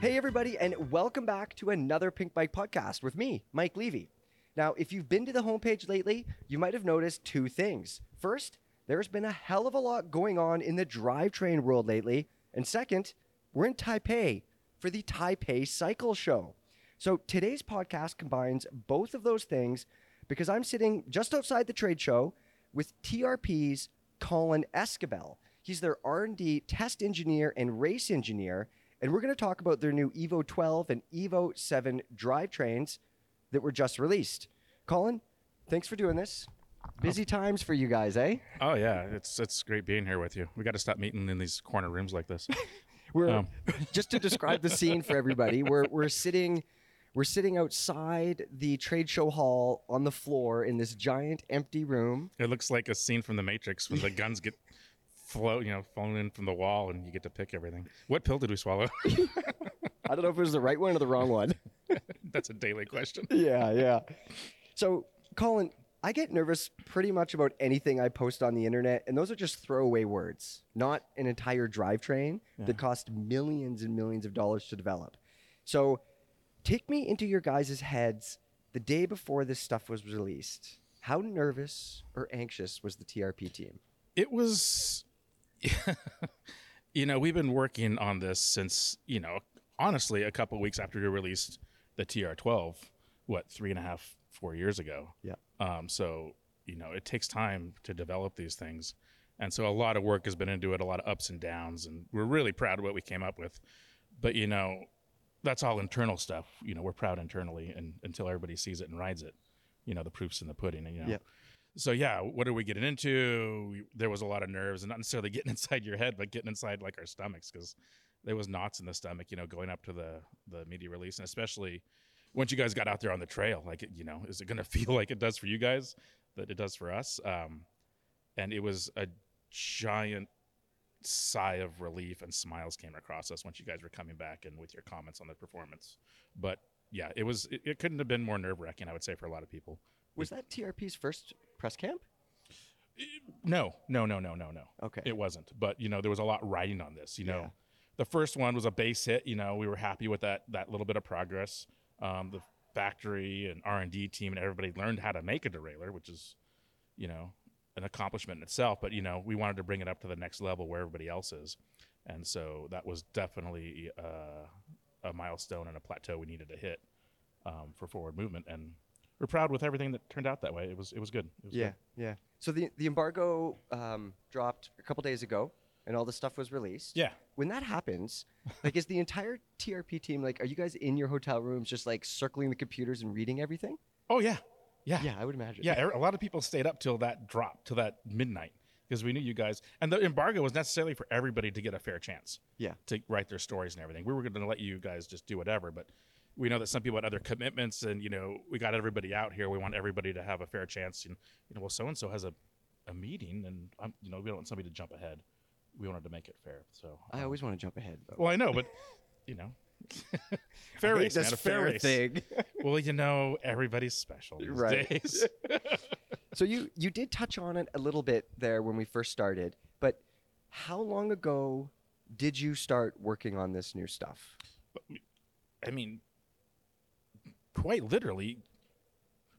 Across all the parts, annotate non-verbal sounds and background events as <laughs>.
Hey, everybody, and welcome back to another Pinkbike podcast with me, Mike Levy. Now, if you've been to the homepage lately, you might have noticed two things. First, there's been a hell of a lot going on in the drivetrain world lately. And second, we're in Taipei for the Taipei Cycle Show. So today's podcast combines both of those things because I'm sitting just outside the trade show with TRP's Colin Escabel. He's their R&D test engineer and race engineer, and we're going to talk about their new Evo 12 and Evo 7 drivetrains that were just released. Colin, thanks for doing this. Busy times for you guys, eh? Oh yeah, it's it's great being here with you. We got to stop meeting in these corner rooms like this. <laughs> We're Um. <laughs> just to describe the scene for everybody. We're we're sitting we're sitting outside the trade show hall on the floor in this giant empty room. it looks like a scene from The Matrix when the <laughs> guns get flow, you know, falling in from the wall, and you get to pick everything. What pill did we swallow? <laughs> I don't know if it was the right one or the wrong one. <laughs> That's a daily question. yeah, yeah. So, Colin, I get nervous pretty much about anything I post on the internet, and those are just throwaway words, not an entire drivetrain that cost millions and millions of dollars to develop. So, take me into your guys' heads the day before this stuff was released. How nervous or anxious was the TRP team? It was, <laughs> you know, we've been working on this since, you know, honestly, a couple weeks after we released the TR12. What three and a half, four years ago. Yeah. Um, so you know, it takes time to develop these things, and so a lot of work has been into it, a lot of ups and downs, and we're really proud of what we came up with. But you know, that's all internal stuff. You know, we're proud internally, and until everybody sees it and rides it, you know, the proof's in the pudding. And you know, Yeah. So yeah, what are we getting into? There was a lot of nerves, and not necessarily getting <laughs> inside your head, but getting inside like our stomachs because there was knots in the stomach. You know, going up to the the media release, and especially once you guys got out there on the trail, like you know, is it going <laughs> to feel like it does for you guys that it does for us? Um, and it was a giant sigh of relief and smiles came across us once you guys were coming back and with your comments on the performance. But yeah, it was it, it couldn't have been more nerve wracking. I would say for a lot of people. Was that TRP's first press camp? No, no, no, no, no, no. Okay. It wasn't. But you know, there was a lot riding on this. You know, Yeah. the first one was a base hit. You know, we were happy with that that little bit of progress. Um, the factory and R and D team and everybody learned how to make a derailleur, which is, you know, an accomplishment in itself. But you know, we wanted to bring it up to the next level where everybody else is, and so that was definitely uh, a milestone and a plateau we needed to hit um, for forward movement. And we're proud with everything that turned out that way. It was it was good. It was Yeah, good. yeah. So the the embargo um, dropped a couple days ago, and all the stuff was released. Yeah. When that happens, like, is the entire TRP team like? Are you guys in your hotel rooms just like circling the computers and reading everything? Oh yeah, yeah, Yeah, I would imagine. Yeah, a lot of people stayed up till that drop, till that midnight, because we knew you guys. And the embargo was necessarily for everybody to get a fair chance. Yeah. To write their stories and everything. We were going to let you guys just do whatever, but we know that some people had other commitments, and you know, we got everybody out here. We want everybody to have a fair chance. And you know, well, so and so has a, a meeting, and I'm, you know, we don't want somebody to jump ahead. We wanted to make it fair. So I um, always want to jump ahead. Though. well, I know, but you know, <laughs> fair race, man, a fair race. thing. <laughs> well, you know, everybody's special these Right. days. <laughs> so you you did touch on it a little bit there when we first started, but how long ago did you start working on this new stuff? I mean, quite literally.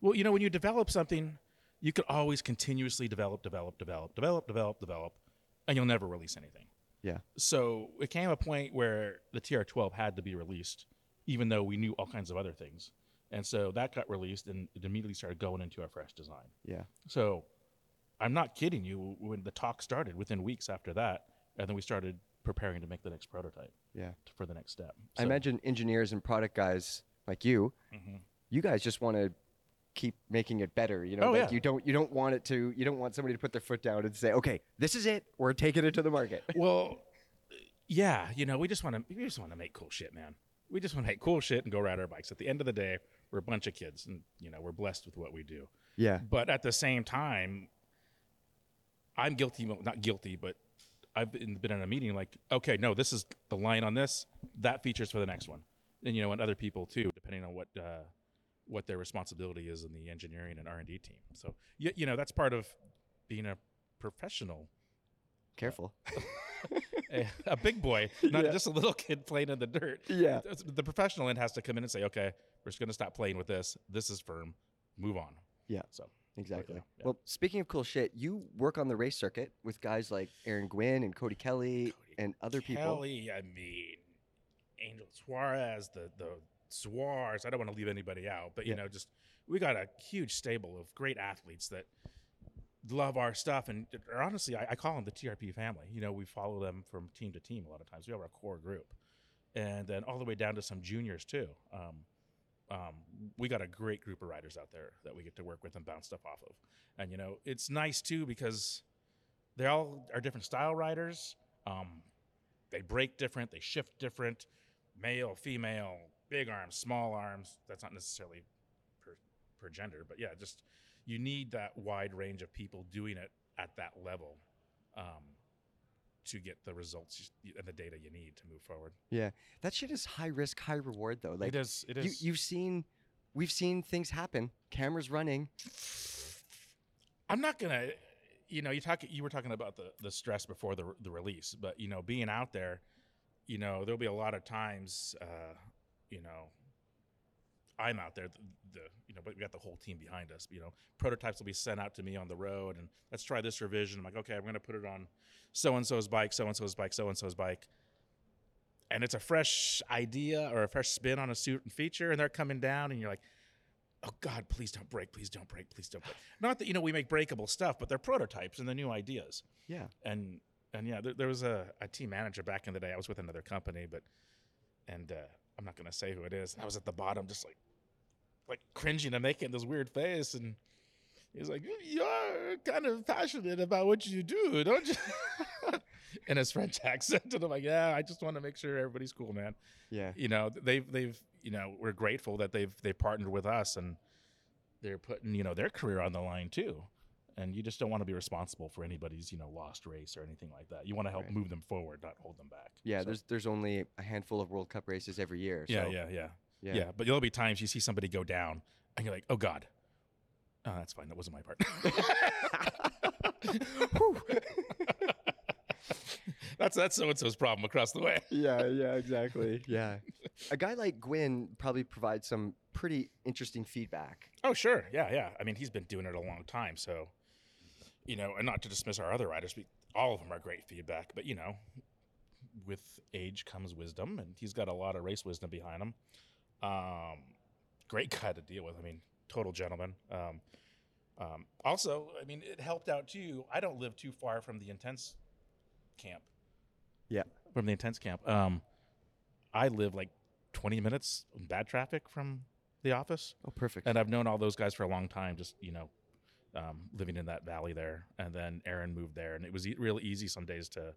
Well, you know, when you develop something, you can always continuously develop, develop, develop, develop, develop, develop, and you'll never release anything. Yeah. So it came a point where the TR12 had to be released, even though we knew all kinds of other things. And so that got released, and it immediately started going into a fresh design. Yeah. So I'm not kidding you. When the talk started, within weeks after that, and then we started preparing to make the next prototype Yeah. for the next step. I So- Mm-hmm. imagine engineers and product guys like you, mm-hmm. you guys just want to keep making it better. You know, Oh, like yeah. you don't you don't want it to you don't want somebody to put their foot down and say, okay, this is it. We're taking it to the market. <laughs> Well, yeah, you know, we just want to we just want to make cool shit, man. We just want to make cool shit and go ride our bikes. At the end of the day, we're a bunch of kids, and you know, we're blessed with what we do. Yeah. But at the same time, I'm guilty. Not guilty, but I've been, been in a meeting like, okay, no, this is the line on this. That features for the next one, and you know, and other people too, depending on what uh, what their responsibility is in the engineering and R and D team. So you, you know, that's part of being a professional. Careful. a, <laughs> a big boy, not Yeah. just a little kid playing in the dirt. Yeah. The professional end has to come in and say, okay, we're just going to stop playing with this. This is firm. Move on. Yeah. So Exactly. yeah. Well, speaking of cool shit, you work on the race circuit with guys like Aaron Gwin and Cody Kelley Cody and other people. Kelley, I mean, Angel Suarez, the the Suarez. I don't want to leave anybody out, but you Yeah. know, just we got a huge stable of great athletes that love our stuff, and honestly, I, I call them the TRP family. You know, we follow them from team to team a lot of times. We have our core group, and then all the way down to some juniors too. Um, um, we got a great group of riders out there that we get to work with and bounce stuff off of. And you know, it's nice too because they all are different style riders. Um, they brake different, they shift different, male, female, big arms, small arms. That's not necessarily per, per gender, but yeah, just you need that wide range of people doing it at that level um, to get the results and the data you need to move forward. Yeah, that shit is high risk, high reward though. Like it is. It You, you've seen, we've seen things happen. Cameras running. I'm not gonna, you know, you talk. You were talking about the the stress before the the release, but you know, being out there, you know, there'll be a lot of times, uh, you know, I'm out there, the, the you know, but we got the whole team behind us. You know, prototypes will be sent out to me on the road, and let's try this revision. I'm like, okay, I'm gonna put it on so and so's bike, so and so's bike, so and so's bike. And it's a fresh idea or a fresh spin on a suit and feature, and they're coming down, and you're like, oh God, please don't break, please don't break, please don't break. Not that you know we make breakable stuff, but they're prototypes and they're new ideas. Yeah. And and yeah, there, there was a, a team manager back in the day. I was with another company, but and uh, I'm not gonna say who it is. I was at the bottom, just like like cringing and making this weird face, and he's like, "You're kind of passionate about what you do, don't you?" <laughs> in his French <laughs> accent, and I'm like, "Yeah, I just want to make sure everybody's cool, man." Yeah. you know they've they've you know we're grateful that they've they partnered with us and they're putting you know their career on the line too and you just don't want to be responsible for anybody's you know lost race or anything like that you want to help Right. move them forward not hold them back Yeah. So- There's there's only a handful of World Cup races every year. yeah, yeah yeah yeah. yeah but there'll be times you see somebody go down and you're like oh god oh that's fine that wasn't my part <laughs> that's that's so and so's problem across the way yeah, yeah, exactly. Yeah. A guy like Gwin probably provides some pretty interesting feedback. Oh, sure. Yeah, yeah. I mean, he's been doing it a long time. So, you know, and not to dismiss our other writers, we, all of them are great feedback. But, you know, with age comes wisdom, and he's got a lot of race wisdom behind him. Um, great guy to deal with. I mean, total gentleman. Um, um, also, I mean, it helped out too. I don't live too far from the intense camp. Yeah. From the intense camp. Um, I live like 20 minutes in bad traffic from the office Oh, perfect. and I've known all those guys for a long time. Just you know, um, living in that valley there, and then Aaron moved there, and it was e- real easy some days to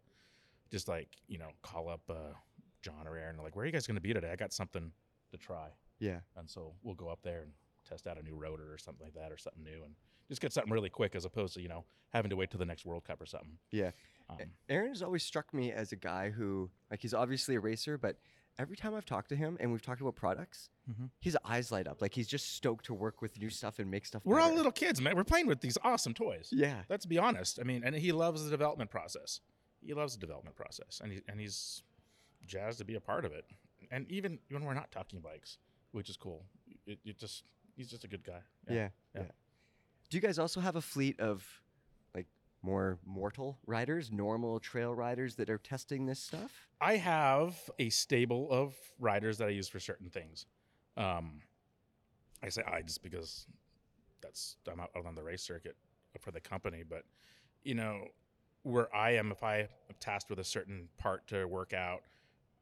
just like you know call up uh, John or Aaron, like, where are you guys going to be today? I got something to try, yeah. and so we'll go up there and test out a new rotor or something like that, or something new, and just get something really quick as opposed to you know having to wait till the next World Cup or something. Yeah. Um, Aaron has always struck me as a guy who, like, he's obviously a racer, but every time I've talked to him and we've talked about products, Mhm. his eyes light up. Like, he's just stoked to work with new stuff and make stuff. we're all little kids, man. We're playing with these awesome toys. Yeah. Let's be honest. I mean, and he loves the development process. He loves the development process, and he, and he's jazzed to be a part of it. And even when we're not talking bikes, which is cool, it, it just he's just a good guy. Yeah. Yeah. yeah. Do you guys also have a fleet of, more mortal riders, normal trail riders that are testing this stuff? I have a stable of riders that I use for certain things. Um, I say I just because that's I'm out on the race circuit for the company, but you know where I am, if I am tasked with a certain part to work out,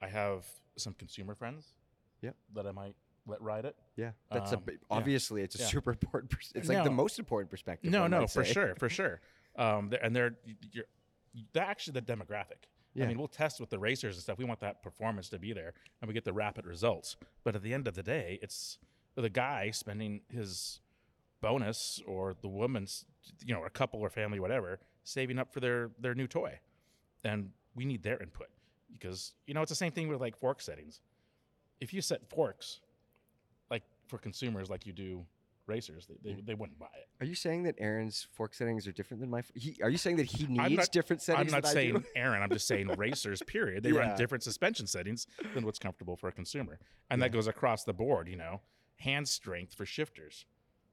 I have some consumer friends. Yep. That I might let ride it. Yeah. That's a Um, yeah. obviously it's a Yeah. super <laughs> important. Pers- it's like the most important perspective. No, no, for sure, for sure. Um, and they're you're, they're actually the demographic. Yeah. I mean, we'll test with the racers and stuff. We want that performance to be there, and we get the rapid results. But at the end of the day, it's the guy spending his bonus or the woman's, you know, a couple or family, whatever, saving up for their their new toy, and we need their input because you know it's the same thing with like fork settings. If you set forks, like for consumers, like you do racers. They, they, mm. they wouldn't buy it. Are you saying that Aaron's fork settings are different than my? He, are you saying that he needs not- different settings? I'm not saying? Aaron. I'm just saying <laughs> racers. Period. They Yeah. run different suspension settings than what's comfortable for a consumer, and that goes across the board. You know, hand strength for shifters.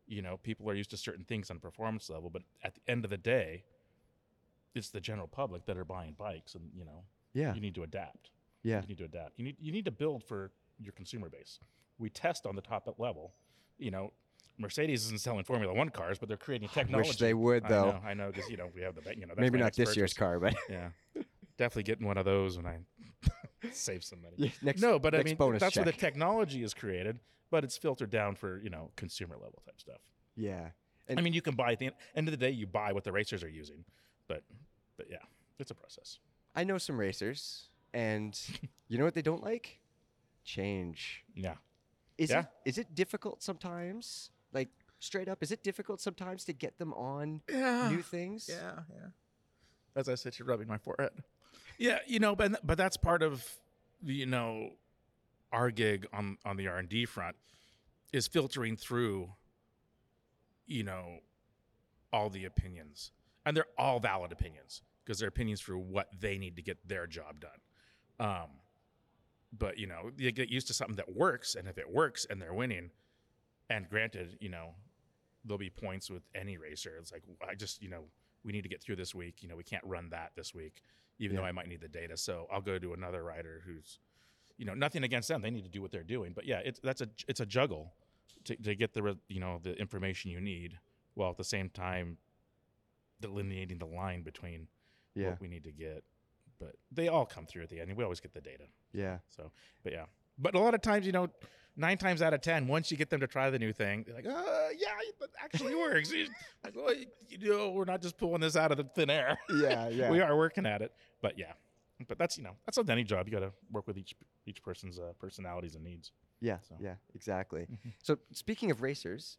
You know, people are used to certain things on a performance level, but at the end of the day, it's the general public that are buying bikes, and you know, Yeah, you need to adapt. yeah, You need to adapt. You need you need to build for your consumer base. We test on the top level. You know, Mercedes isn't selling Formula One cars, but they're creating <sighs> technology. wish they would though. I know, because you know we have the you know that's Maybe my not next this year's purchase. car, but Yeah, definitely getting one of those when I <laughs> save some money. Yeah, next, no, but I next mean bonus that's where the technology is created, but it's filtered down for you know consumer level type stuff. yeah, I mean, you can buy at the end of the day, you buy what the racers are using, but but yeah, it's a process. I know some racers, and <laughs> you know what they don't like? Change. Yeah. Is Yeah. it is it difficult sometimes? Like straight up, is it difficult sometimes to get them on Yeah. new things? Yeah, yeah. As I sit here rubbing my forehead. Yeah, you know, but but that's part of you know our gig on on the R and D front is filtering through you know all the opinions, and they're all valid opinions because they're opinions for what they need to get their job done. Um, but you know, you get used to something that works, and if it works and they're winning, and granted, you know, there'll be points with any racer. It's like I just, you know, we need to get through this week. You know, we can't run that this week, even though I might need the data. So I'll go to another rider who's, you know, nothing against them. They need to do what they're doing. But yeah, it's that's a it's a juggle to, to get the you know the information you need while at the same time delineating the line between yeah, what we need to get. But they all come through at the end. We always get the data. yeah. So, but yeah, but a lot of times, you know, nine times out of ten, once you get them to try the new thing, they're like, "Uh, yeah, it actually works." <laughs> Like, well, you know, we're not just pulling this out of the thin air. Yeah, <laughs> yeah. we are working at it. But yeah, but that's you know, that's with any job. You got to work with each each person's uh, personalities and needs. Yeah, So. yeah, exactly. Mhm. So speaking of racers,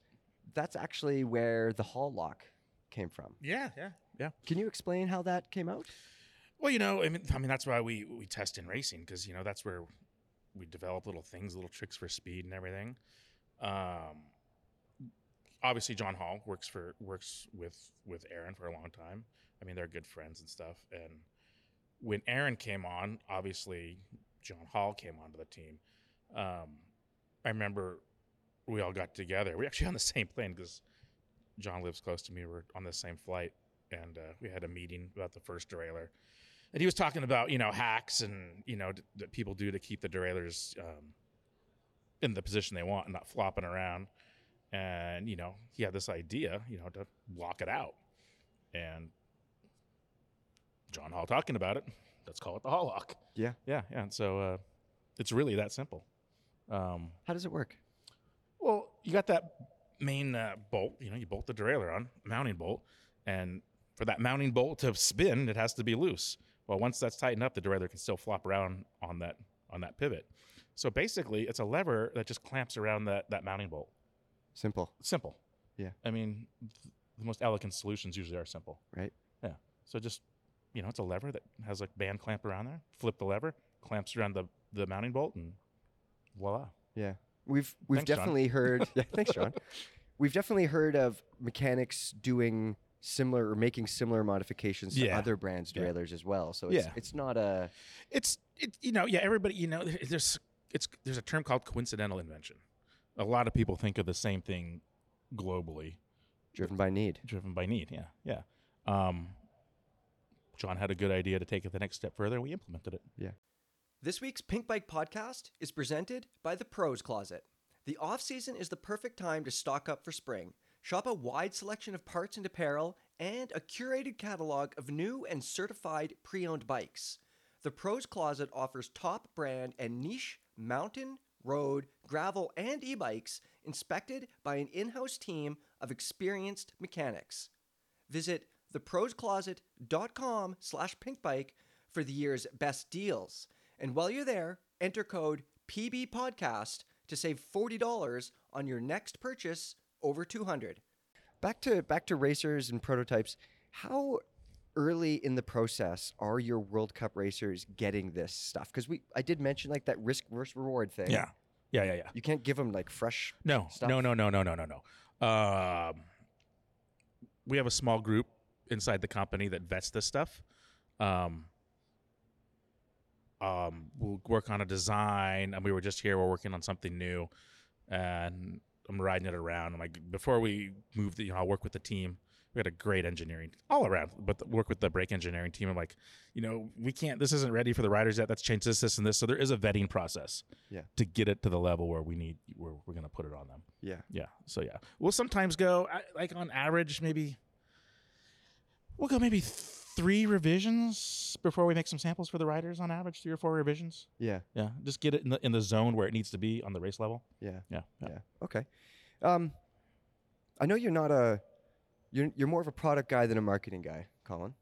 that's actually where the Hall lock came from. Yeah, yeah, yeah. Can you explain how that came out? Well, you know, I mean, I mean that's why we we test in racing because you know that's where we develop little things, little tricks for speed and everything. Um, obviously, John Hall works for works with with Aaron for a long time. I mean, they're good friends and stuff. And when Aaron came on, obviously John Hall came onto the team. Um, I remember we all got together. We actually <laughs> on the same plane because John lives close to me. We're on the same flight, and uh, we had a meeting about the first derailleur. And he was talking about you know hacks and you know d- that people do to keep the derailleurs um, in the position they want and not flopping around. And you know he had this idea, you know, to lock it out. And John Hall talking about it. Let's call it the Hall lock. Yeah. yeah, yeah. And so uh, it's really that simple. Um, How does it work? well, you got that main uh, bolt. You know, you bolt the derailleur on, mounting bolt, and for that mounting bolt to spin, it has to be loose. Well, once that's tightened up, the derailleur can still flop around on that on that pivot. So basically, it's a lever that just clamps around that that mounting bolt. Simple, Simple. Yeah. I mean, th- the most elegant solutions usually are simple. right? Yeah. So just you know, it's a lever that has like band clamp around there. Flip the lever, clamps around the the mounting bolt, and voila. Yeah. We've we've Thanks, John. definitely heard. <laughs> yeah, <laughs> thanks, John. We've definitely heard of mechanics doing similar or making similar modifications to Yeah. other brands' Yeah. as well. So it's Yeah. it's not a it's it you know yeah everybody you know there's it's there's a term called coincidental invention a lot of people think of the same thing globally driven by need. driven by need yeah yeah um john had a good idea to take it the next step further and we implemented it Yeah. This week's Pinkbike podcast is presented by the Pros Closet. The off season is the perfect time to stock up for spring. Shop a wide selection of parts and apparel and a curated catalog of new and certified pre-owned bikes. The Pros Closet offers top brand and niche mountain, road, gravel, and e-bikes inspected by an in-house team of experienced mechanics. Visit theproscloset.com slash pinkbike for the year's best deals. And while you're there, enter code PBPodcast to save $40 on your next purchase over 200. Back to back to racers and prototypes. How early in the process are your World Cup racers getting this stuff? Because we I did mention like that risk versus reward thing. yeah yeah yeah yeah You can't give them like fresh no Stuff. no no no no no no no Um, we have a small group inside the company that vets this stuff. Um, um, we'll work on a design, and we were just here. We're working on something new, and I'm riding it around. I'm like, before we move, the, you know, I'll work with the team. We had a great engineering all around, but the, work with the brake engineering team. I'm like, you know, we can't. This isn't ready for the riders yet. That's changed change this, this, and this. So there is a vetting process, Yeah. to get it to the level where we need, where we're going to put it on them. Yeah. Yeah. So yeah, we'll sometimes go I- like on average maybe we'll go maybe three revisions before we make some samples for the riders on average, three or four revisions. Yeah. Yeah, just get it in the in the zone where it needs to be on the race level. Yeah. Yeah. Yeah. Yeah. Okay. Um, I know you're not a, you're you're more of a product guy than a marketing guy, Colin.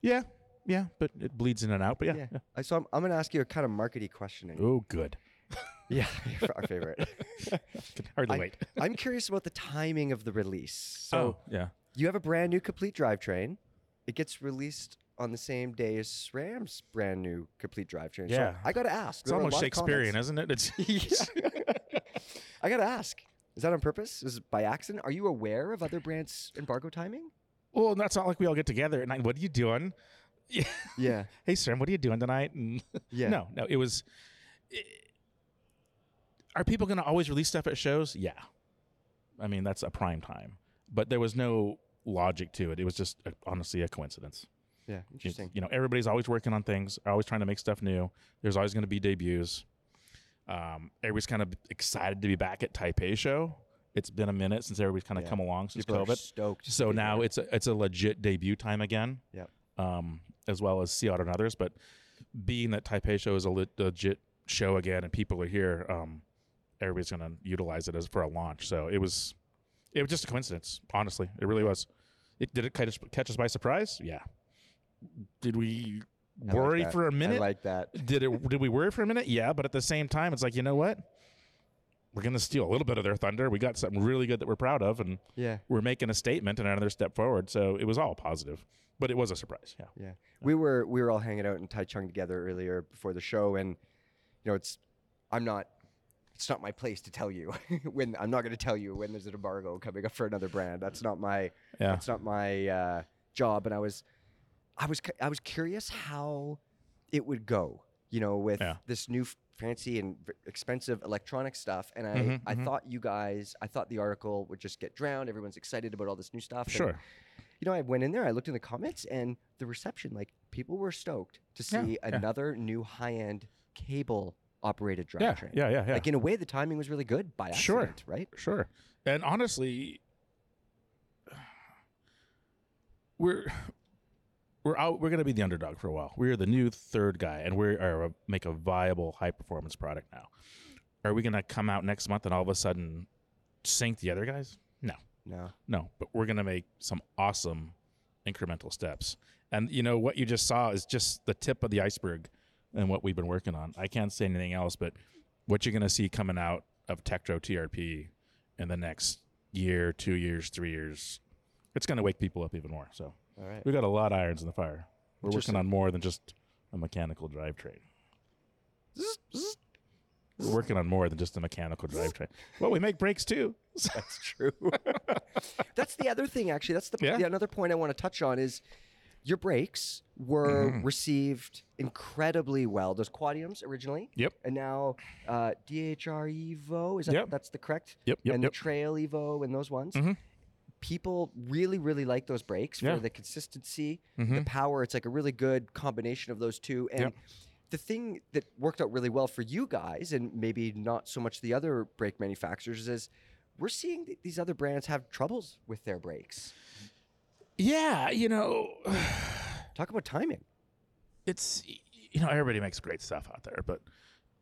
Yeah. Yeah, but it bleeds in and out. But yeah. Yeah. yeah. So I'm, I'm gonna ask you a kind of markety questioning. Oh, good. <laughs> Yeah, <laughs> our favorite. <laughs> Hardly I- wait. I'm curious about the timing of the release. So oh, yeah. you have a brand new complete drivetrain. It gets released on the same day as SRAM's brand new complete drivetrain. Yeah. So I got to ask. It's there were a almost Shakespearean, isn't it? It's. <laughs> <laughs> I got to ask. Is that on purpose? Is it by accident? Are you aware of other brands' embargo timing? well, that's not like we all get together at night. What are you doing? Yeah. <laughs> Yeah. Hey, SRAM, what are you doing tonight? And Yeah. No, no, it was. are people going to always release stuff at shows? Yeah. I mean, that's a prime time. But there was no logic to it. It was just uh honestly a coincidence. Yeah. You- Interesting. You know, everybody's always working on things, always trying to make stuff new. There's always going to be debuts. Um, everybody's kind of excited to be back at Taipei show. It's been a minute since everybody's kind of Yeah. come along since People COVID. stoked. So now there. it's a, it's a legit debut time again. Yep. Um, as well as Sea Otter and others, but being that Taipei show is a legit show again and people are here, um, everybody's going to utilize it as for a launch. So it was, it was just a coincidence. Honestly, it really was. It did it catch us, catch us by surprise? Yeah. Did we I like worry that. for a minute? I like that. <laughs> did it? Did we worry for a minute? Yeah, but at the same time, it's like you know what? We're going to steal a little bit of their thunder. We got something really good that we're proud of, and Yeah. we're making a statement and another step forward. So it was all positive, but it was a surprise. Yeah. Yeah. We were we were all hanging out in Taichung together earlier before the show and you know it's I'm not it's not my place to tell you <laughs> when I'm not going to tell you when there's an embargo coming up for another brand. That's not my Yeah. that's not my uh, job and I was I was I was curious how it would go, you know, with Yeah. this new fancy and v- expensive electronic stuff and I Mhm, I mhm. thought you guys I thought the article would just get drowned. Everyone's excited about all this new stuff. and Sure. you know, I went in there, I looked in the comments, and the reception, like people were stoked to see yeah. another new high-end cable-operated Yeah. drivetrain. Yeah. Yeah. Yeah. Like in a way, the timing was really good by Sure. accident, right? Sure. And honestly, <sighs> we're we're out. We're going to be the underdog for a while. We're the new third guy, and we are make a viable high performance product now. Are we going to come out next month and all of a sudden sink the other guys? No, No. no. But we're going to make some awesome incremental steps. And you know what you just saw is just the tip of the iceberg, and what we've been working on. I can't say anything else, but what you're going to see coming out of Tektro TRP in the next year, two years, three years, it's going to wake people up even more. So All right. we got a lot of irons in the fire. We're working on more than just a mechanical drivetrain. We're working on more than just a mechanical drivetrain. Well, we make brakes too. That's true. <laughs> That's the other thing, actually. That's the, Yeah. the another point I want to touch on is your brakes were Mhm. received incredibly well. Those Quadiems originally, Yep. and now uh, DHR Evo. Is that Yep. that's the correct? Yep. Yep. and yep. the Trail Evo and those ones. Mhm. People really, really like those brakes Yeah. for the consistency, the Mhm. power. It's like a really good combination of those two. And the thing that worked out really well for you guys, and maybe not so much the other brake manufacturers, is we're seeing th- these other brands have troubles with their brakes. Yeah, you know, <sighs> Talk about timing. it's you know everybody makes great stuff out there, but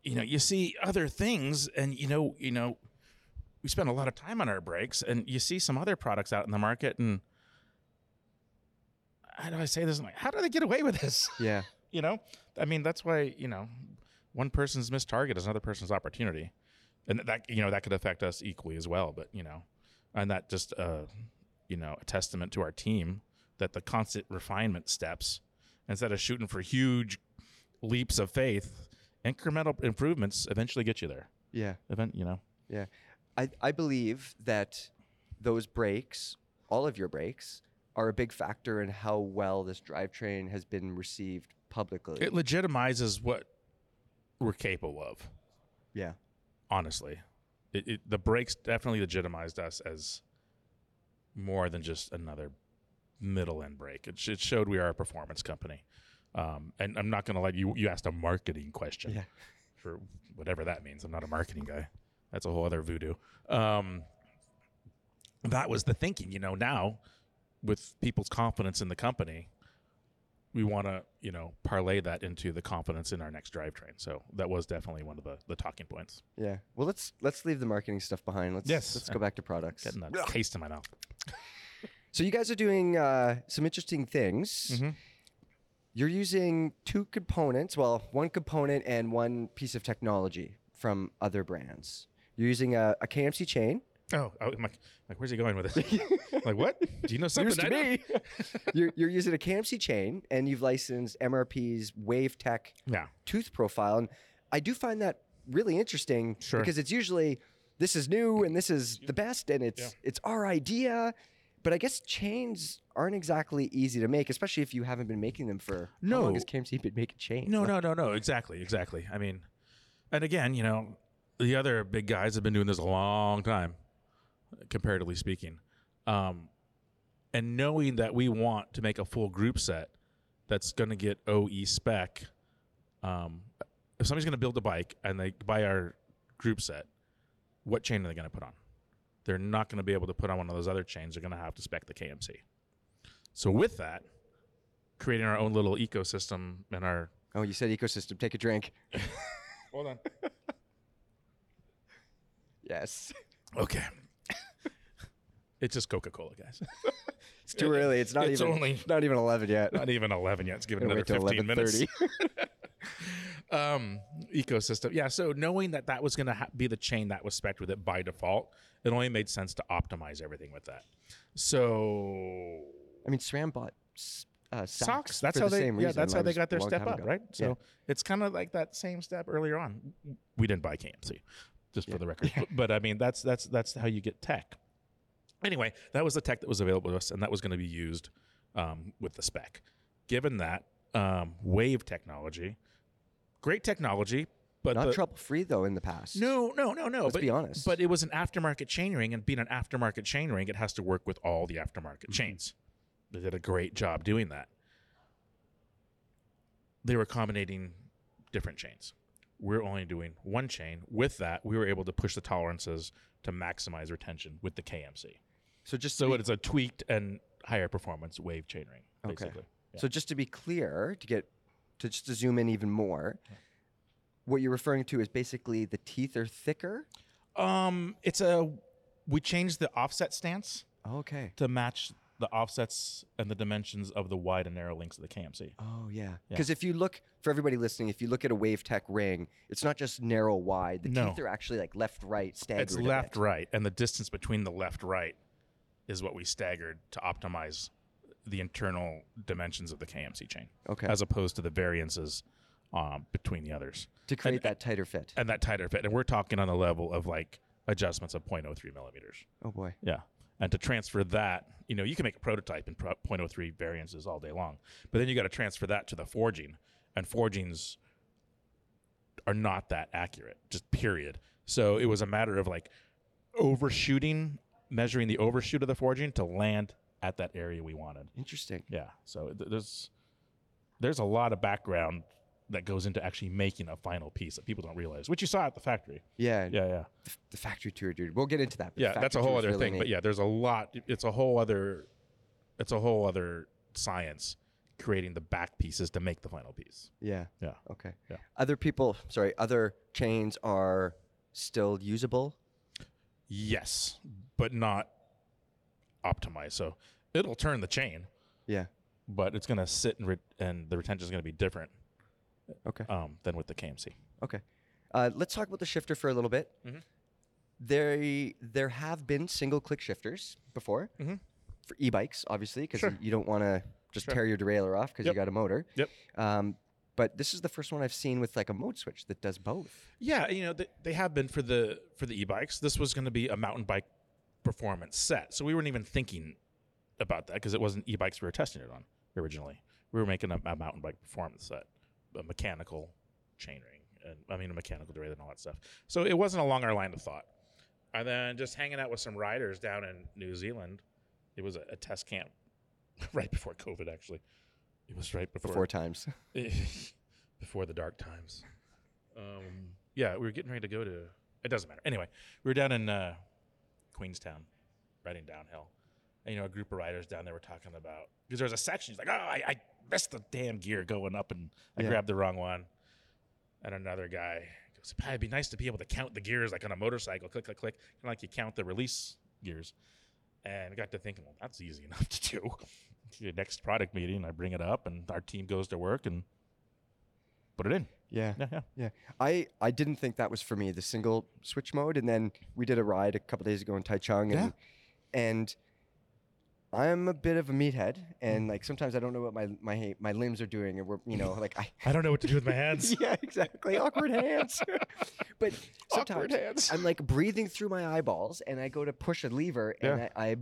you know you see other things, and you know you know we spend a lot of time on our brakes, and you see some other products out in the market, and how do I say this? I'm like, how do they get away with this? <laughs> Yeah. you know, I mean that's why you know one person's missed target is another person's opportunity, and that you know that could affect us equally as well. But you know, and that just uh, you know a testament to our team that the constant refinement steps instead of shooting for huge leaps of faith, incremental improvements eventually get you there. Yeah. Event, you know. Yeah, I, I believe that those brakes, all of your brakes, are a big factor in how well this drivetrain has been received publicly. It legitimizes what we're capable of. yeah. honestly. It, it, the brakes definitely legitimized us as more than just another middle end brake. It, sh- it showed we are a performance company. Um, and I'm not going to let you, you asked a marketing question Yeah. for whatever that means. I'm not a marketing guy. That's a whole other voodoo. Um, that was the thinking, you know, now with people's confidence in the company, we want to, you know, parlay that into the confidence in our next drivetrain. So that was definitely one of the, the talking points. Yeah. Well, let's let's leave the marketing stuff behind. Let's Yes. let's go back to products. Getting that taste in my mouth. So you guys are doing uh, some interesting things. Mhm. You're using two components, well, one component and one piece of technology from other brands. You're using a, a KMC chain. Oh, oh I'm like, like, where's he going with this? <laughs> like, what? Do you know something? To me. <laughs> you're, you're using a KMC chain, and you've licensed MRP's Wave Tech Yeah. tooth profile. And I do find that really interesting Sure. because it's usually this is new and this is the best and it's Yeah. it's our idea. But I guess chains aren't exactly easy to make, especially if you haven't been making them for no. how long has KMC been making chains? No, no, no, no. Exactly, exactly. I mean, and again, you know, the other big guys have been doing this a long time, comparatively speaking. Um, and knowing that we want to make a full group set that's going to get OE spec, um, if somebody's going to build a bike and they buy our group set, what chain are they going to put on? They're not going to be able to put on one of those other chains. They're going to have to spec the KMC. So with that, creating our own little ecosystem and our Oh, you said ecosystem. Take a drink. <laughs> Hold on. <laughs> Yes. Okay. It's just Coca Cola, guys. <laughs> It's too early. It's not It's even only- not even 11 yet. Not even 11 yet. It's given another wait till 15 minutes. 11:30. <laughs> <laughs> um, ecosystem. Yeah. So knowing that that was going to ha- be the chain that was spec with it by default, it only made sense to optimize everything with that. So I mean, SRAM bought s- uh, Sachs. Sachs. That's for how the they. same yeah, reason, that's how they got their long step time up, ago. right? So Yeah. it's kind of like that same step earlier on. We didn't buy KMC, just for the record. But, but I mean, that's that's that's how you get tech. Anyway, that was the tech that was available to us, and that was going to be used um, with the spec. Given that um, wave technology, great technology, but not the, trouble free though in the past. no, no, no, no. Let's but, be honest. But it was an aftermarket chainring, and being an aftermarket chainring, it has to work with all the aftermarket Mm-hmm. chains. They did a great job doing that. They were combinating different chains. We're only doing one chain. With that, we were able to push the tolerances to maximize retention with the KMC. So just So be, it's a tweaked and higher performance wave chainring, Okay. basically. Yeah. so just to be clear, to get to just to zoom in even more, what you're referring to is basically the teeth are thicker. Um, it's a we changed the offset stance Okay. to match the offsets and the dimensions of the wide and narrow links of the KMC. Oh yeah. Yeah. Because if you look for everybody listening, if you look at a Wave Tech ring, it's not just narrow wide. The No. teeth are actually like left right staggered. It's left right, and the distance between the left right is what we staggered to optimize the internal dimensions of the KMC chain, Okay. as opposed to the variances um, between the others to create that tighter fit. and that tighter fit. And we're talking on the level of like adjustments of 0.03 millimeters. oh boy. Yeah. And to transfer that, you know, you can make a prototype in pro- 0.03 variances all day long, but then you got to transfer that to the forging, and forgings are not that accurate, just period. So it was a matter of like overshooting, measuring the overshoot of the forging to land at that area we wanted. Interesting. Yeah. So th- there's there's a lot of background that goes into actually making a final piece that people don't realize, which you saw at the factory. Yeah. Yeah, yeah. The, the factory tour, dude. We'll get into that. Yeah, that's a whole other really thing. But yeah, there's a lot. It's a whole other. It's a whole other science creating the back pieces to make the final piece. Yeah. Yeah. Okay. Yeah. Other people, sorry, other chains are still usable. Yes, but not optimized. So it'll turn the chain, Yeah. but it's going to sit and re- and the retention is going to be different Okay. um, than with the KMC. Okay. Uh, let's talk about the shifter for a little bit. Mhm. There, there have been single click shifters before Mhm. for e-bikes, obviously, because Sure. you don't want to just tear your derailleur off because you got a motor. Yep. Um, but this is the first one I've seen with like a mode switch that does both. Yeah, you know they, they have been for the for the e-bikes. This was going to be a mountain bike performance set. So we weren't even thinking about that because it wasn't e-bikes we were testing it on originally. We were making a, a mountain bike performance set, a mechanical chainring, and I mean a mechanical derailleur and all that stuff. So it wasn't along our line of thought. And then just hanging out with some riders down in New Zealand. It was a, a test camp <laughs> right before COVID. Actually, it was right before Four times. <laughs> before the dark times. Um, yeah, we were getting ready to go to. It doesn't matter. Anyway, we were down in uh, Queenstown, riding downhill. And, you know, a group of riders down there were talking about because there was a section. He's like, "Oh, I, I missed the damn gear going up, and I Yeah. grabbed the wrong one." And another guy goes, "It'd be nice to be able to count the gears like on a motorcycle, click, click, click, kind of like you count the release gears." And I got to thinking, well, that's easy enough <laughs> to do. The next product meeting, I bring it up, and our team goes to work and put it in. Yeah. Yeah, yeah. Yeah, I, I didn't think that was for me the single switch mode, and then we did a ride a couple days ago in Taichung, and and I'm a bit of a meathead, and mm. like sometimes I don't know what my my my limbs are doing, and we're you know like I <laughs> I don't know what to do with my hands. <laughs> yeah exactly awkward hands, <laughs> but Awkward sometimes hands. I'm like breathing through my eyeballs, and I go to push a lever, and Yeah. I, I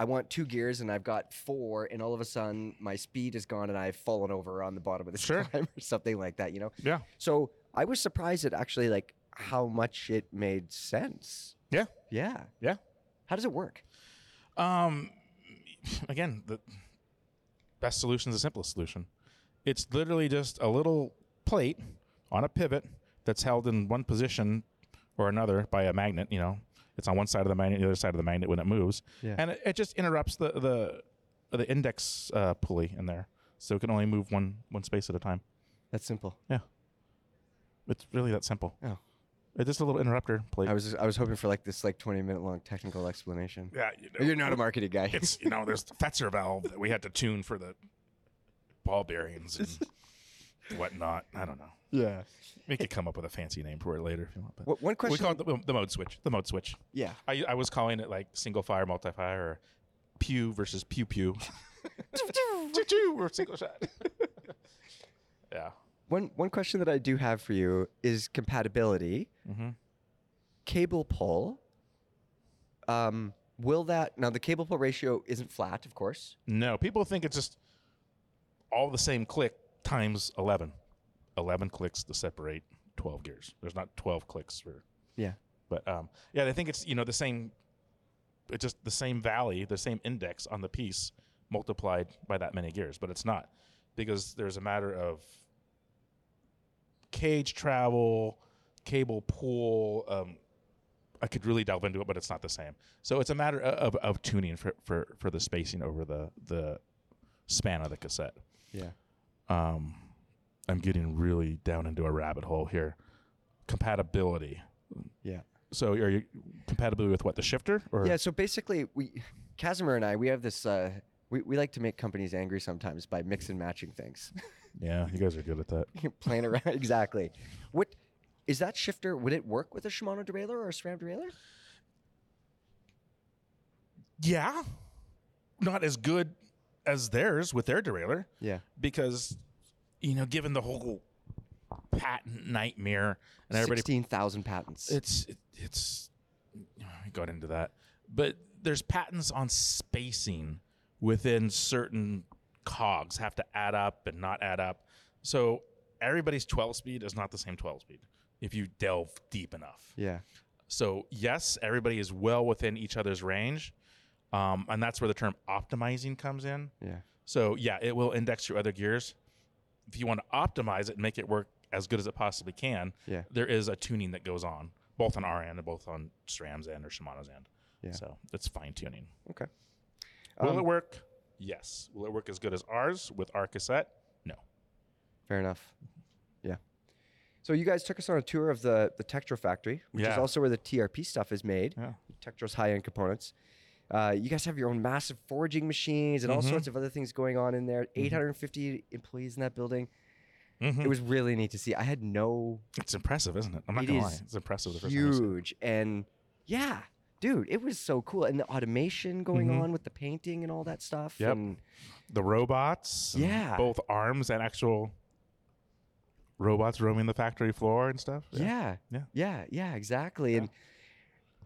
I want two gears, and I've got four, and all of a sudden my speed is gone, and I've fallen over on the bottom of the Sure. climb <laughs> or something like that, you know. Yeah. So I was surprised at actually like how much it made sense. Yeah. Yeah. Yeah. How does it work? Um, again, the best solution is the simplest solution. It's literally just a little plate on a pivot that's held in one position or another by a magnet. You know, it's on one side of the magnet, the other side of the magnet when it moves, Yeah. and it, it just interrupts the the the index uh, pulley in there, so it can only move one one space at a time. That's simple. Yeah, it's really that simple. Oh. It's just a little interrupter plate. I was I was hoping for like this like 20 minute long technical explanation. yeah, you know, You're not a marketing guy. it's you know there's <laughs> the Fetzer valve that we had to tune for the ball bearings and <laughs> whatnot. I don't know. yeah. We could come up with a fancy name for it later if you want. But What, one we call it the, the mode switch. The mode switch. yeah. I, I was calling it like single fire, multi fire, or pew versus pew pew. Choo choo or single shot. <laughs> yeah. One one question that I do have for you is compatibility. Mm-hmm. Cable pull. Um, will that now the cable pull ratio isn't flat, of course. No, people think it's just all the same click times 11. 11 clicks to separate 12 gears. There's not 12 clicks for Yeah. But um, yeah, they think it's you know the same, it's just the same valley, the same index on the piece multiplied by that many gears, but it's not because there's a matter of cage travel, cable pull. Um, I could really delve into it, but it's not the same. So it's a matter of, of, of tuning for, for, for the spacing over the the span of the cassette. Yeah. Um, I'm getting really down into a rabbit hole here. Compatibility. Yeah. So are you compatibility with what the shifter or Yeah, so basically, we, Casimir and I, we have this. Uh, we, we like to make companies angry sometimes by mix and matching things, <laughs> Yeah, you guys are good at that. playing around. <laughs> exactly. What is that shifter? Would it work with a Shimano derailleur or a SRAM derailleur? Yeah, not as good as theirs with their derailleur Yeah. because you know, given the whole patent nightmare and everybody Sixteen thousand patents. it's it, it's I got into that but there's patents on spacing within certain cogs have to add up and not add up so everybody's 12 speed is not the same 12 speed if you delve deep enough yeah. so yes everybody is well within each other's range um, and that's where the term optimizing comes in Yeah. so yeah, it will index your other gears. If you want to optimize it and make it work as good as it possibly can, Yeah. there is a tuning that goes on, both on our end and both on SRAM's end or Shimano's end. Yeah. So it's fine tuning. Okay. Will Um, it work? Yes. Will it work as good as ours with our cassette? No. Fair enough. Yeah. So you guys took us on a tour of the the Tektro factory, which is also where the TRP stuff is made. Yeah. Tektro's high end components. Uh, you guys have your own massive forging machines and all Mhm. sorts of other things going on in there. 850 employees in that building. Mhm. It was really neat to see. I had no It's impressive, isn't it? I'm not It gonna lie. It's impressive the first time I saw it. huge and yeah, dude, it was so cool. And the automation going Mhm. on with the painting and all that stuff. Yep. And The robots, Yeah. both arms and actual robots roaming the factory floor and stuff. yeah, Yeah. yeah, yeah, exactly. Yeah. And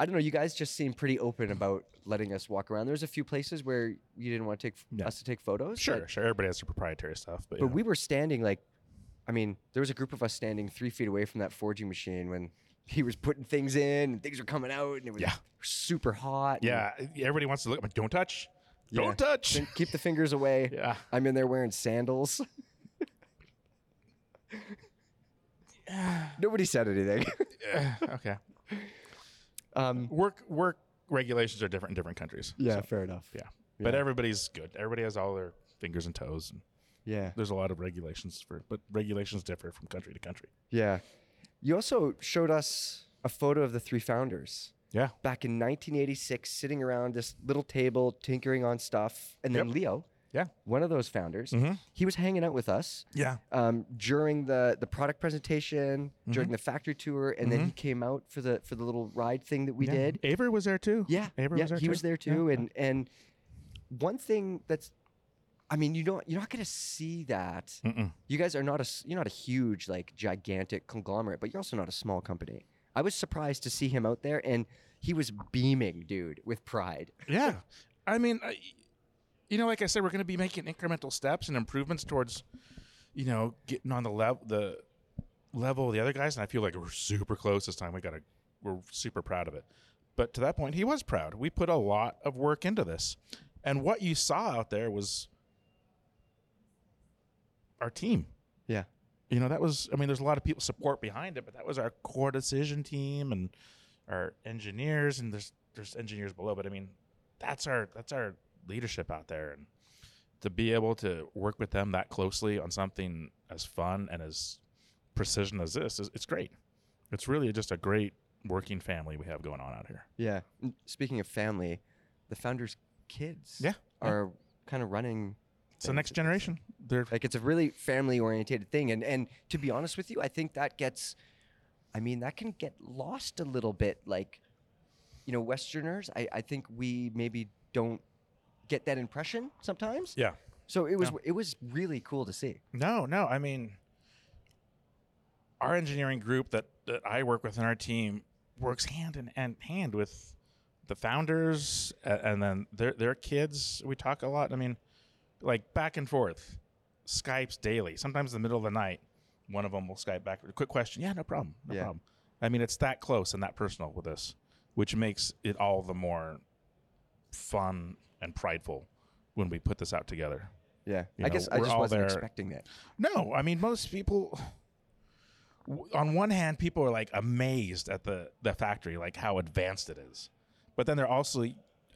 I don't know. You guys just seem pretty open about letting us walk around. There's a few places where you didn't want to take Yeah. us to take photos. Sure, but- sure. Everybody has their proprietary stuff, but, But yeah. we were standing like, I mean, there was a group of us standing three feet away from that forging machine when he was putting things in and things were coming out and it was Yeah. super hot. yeah, everybody wants to look. But don't touch. Yeah. Don't touch. then keep the fingers away. Yeah. I'm in there wearing sandals. <laughs> Nobody said anything. okay. Um, Work work regulations are different in different countries. yeah, so, fair enough. yeah. But everybody's good. Everybody has all their fingers and toes, and Yeah. there's a lot of regulations for. But regulations differ from country to country. Yeah. You also showed us a photo of the three founders Yeah. back in 1986, sitting around this little table, tinkering on stuff. And then Yep. Leo, Yeah. one of those founders, Mhm. he was hanging out with us Yeah. um, during the, the product presentation, during Mm-hmm. the factory tour, and then he came out for the for the little ride thing that we yeah. did. Avery was there too. Yeah, Avery yeah, was there he too. was there too. yeah. And and one thing that's, I mean, you don't you're not gonna see that. Mm-mm. You guys are not a you're not a huge like gigantic conglomerate, but you're also not a small company. I was surprised to see him out there, and he was beaming, dude, with pride. Yeah. I mean, I, you know, like I said, we're going to be making incremental steps and improvements towards, you know, getting on the level the level of the other guys, and I feel like we're super close this time. We got to, we're super proud of it. But to that point, he was proud. We put a lot of work into this, and what you saw out there was our team. Yeah. You know, that was. I mean, there's a lot of people support behind it, but that was our core decision team and our engineers, and there's there's engineers below. But I mean, that's our that's our leadership out there, and to be able to work with them that closely on something as fun and as precision as this is it's great. It's really just a great working family we have going on out here. Yeah. Speaking of family, the founders' kids, Yeah, yeah. are kind of running. It's the next generation. They're Like it's a really family oriented thing, and and to be honest with you, I think that gets, I mean, that can get lost a little bit. Like, you know, Westerners, I I think we maybe don't get that impression sometimes. yeah. So it was No. it was really cool to see. No, no. I mean, our engineering group that, that I work with in our team works hand in and hand with the founders a- and then their their kids. We talk a lot. I mean, like back and forth, Skypes daily. Sometimes in the middle of the night, one of them will Skype back. Quick question. Yeah, no problem. No Yeah. problem. I mean, it's that close and that personal with us, which makes it all the more fun and prideful when we put this out together. Yeah, You I know, guess I just wasn't there. expecting that. No, I mean most people. On one hand, people are like amazed at the the factory, like how advanced it is, but then they're also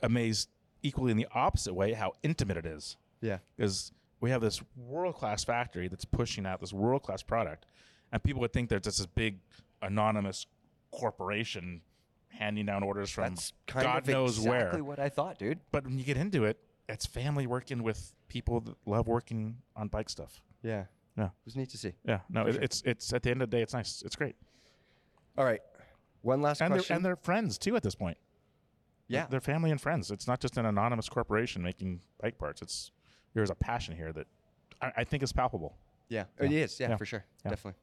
amazed equally in the opposite way how intimate it is. Yeah, Because we have this world class factory that's pushing out this world class product, and people would think there's just this big anonymous corporation handing down orders from that's kind God of knows exactly where. Exactly what I thought, dude. But when you get into it, it's family working with people that love working on bike stuff. Yeah, Yeah. it was neat to see. Yeah, no, it, sure. it's it's at the end of the day, it's nice. It's great, All right, one last and they're question. and they're friends too at this point. yeah, they're family and friends. It's not just an anonymous corporation making bike parts. It's there's a passion here that I, I think is palpable. Yeah, Yeah. it is. Yeah, Yeah. for sure, Yeah. definitely.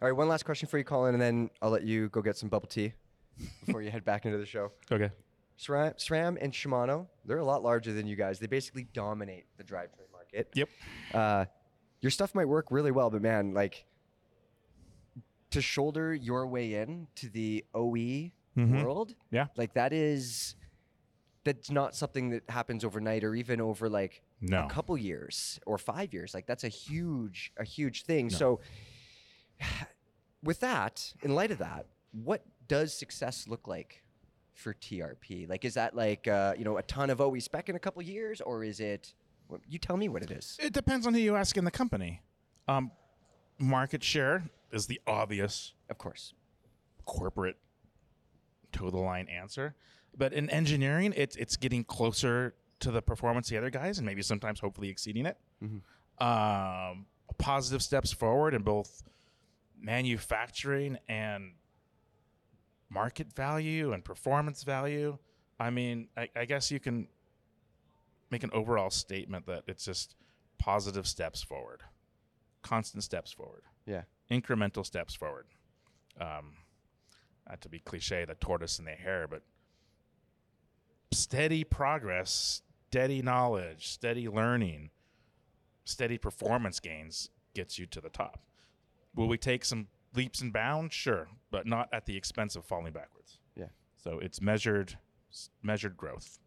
All right, one last question for you, Colin, and then I'll let you go get some bubble tea before you head back into the show. <laughs> Okay. SRAM, SRAM and Shimano, they're a lot larger than you guys. They basically dominate the drivetrain market. Yep. Uh, your stuff might work really well, but man, like to shoulder your way in to the OE Mhm. world, Yeah. like that is that's not something that happens overnight or even over like No. a couple years or five years. Like that's a huge, a huge thing. No. So, <sighs> with that, in light of that, what does success look like for TRP? Like, is that like uh, you know a ton of OE spec in a couple years, or is it? You tell me what it is. It depends on who you ask in the company. Um, market share is the obvious Of course. corporate toe the line answer, but in engineering, it's it's getting closer to the performance of the other guys, and maybe sometimes hopefully exceeding it. Mhm. Um, positive steps forward in both manufacturing and market value and performance value. I mean, I, I guess you can make an overall statement that it's just positive steps forward, constant steps forward, Yeah. incremental steps forward. Um, not to be cliche, the tortoise and the hare, but steady progress, steady knowledge, steady learning, steady performance gains gets you to the top. Will we take some leaps and bounds? Sure, but not at the expense of falling backwards. Yeah. So it's measured, measured growth,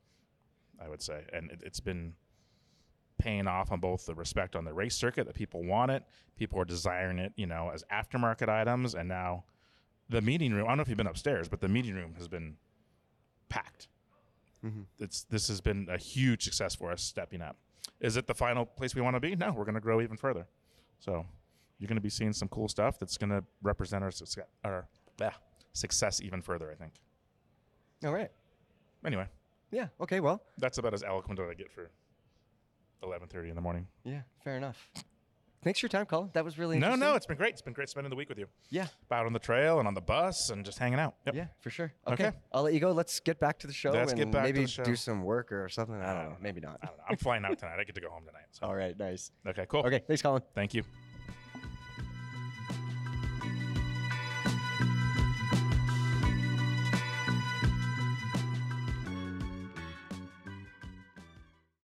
I would say, and it, it's been paying off on both the respect on the race circuit that people want it, people are desiring it, you know, as aftermarket items, and now the meeting room. I don't know if you've been upstairs, but the meeting room has been packed. Mhm. It's this has been a huge success for us stepping up. Is it the final place we want to be? No, we're going to grow even further. So you're going to be seeing some cool stuff that's going to represent our success, our ah, success even further. I think. All right. Anyway, Yeah. Okay. Well. that's about as eloquent as I get for 11:30 in the morning. Yeah. Fair enough. Thanks for your time, Colin. That was really No, interesting. no, it's been great. It's been great spending the week with you. Yeah. Out on the trail and on the bus and just hanging out. Yep. Yeah, for sure. Okay. Okay. I'll let you go. Let's get back to the show Let's and get back to maybe the show. do some work or something. I don't know. Maybe not. I don't know. I'm flying out tonight. I get to go home tonight. So. <laughs> All right. Nice. Okay, cool. Okay. Thanks, Colin. Thank you.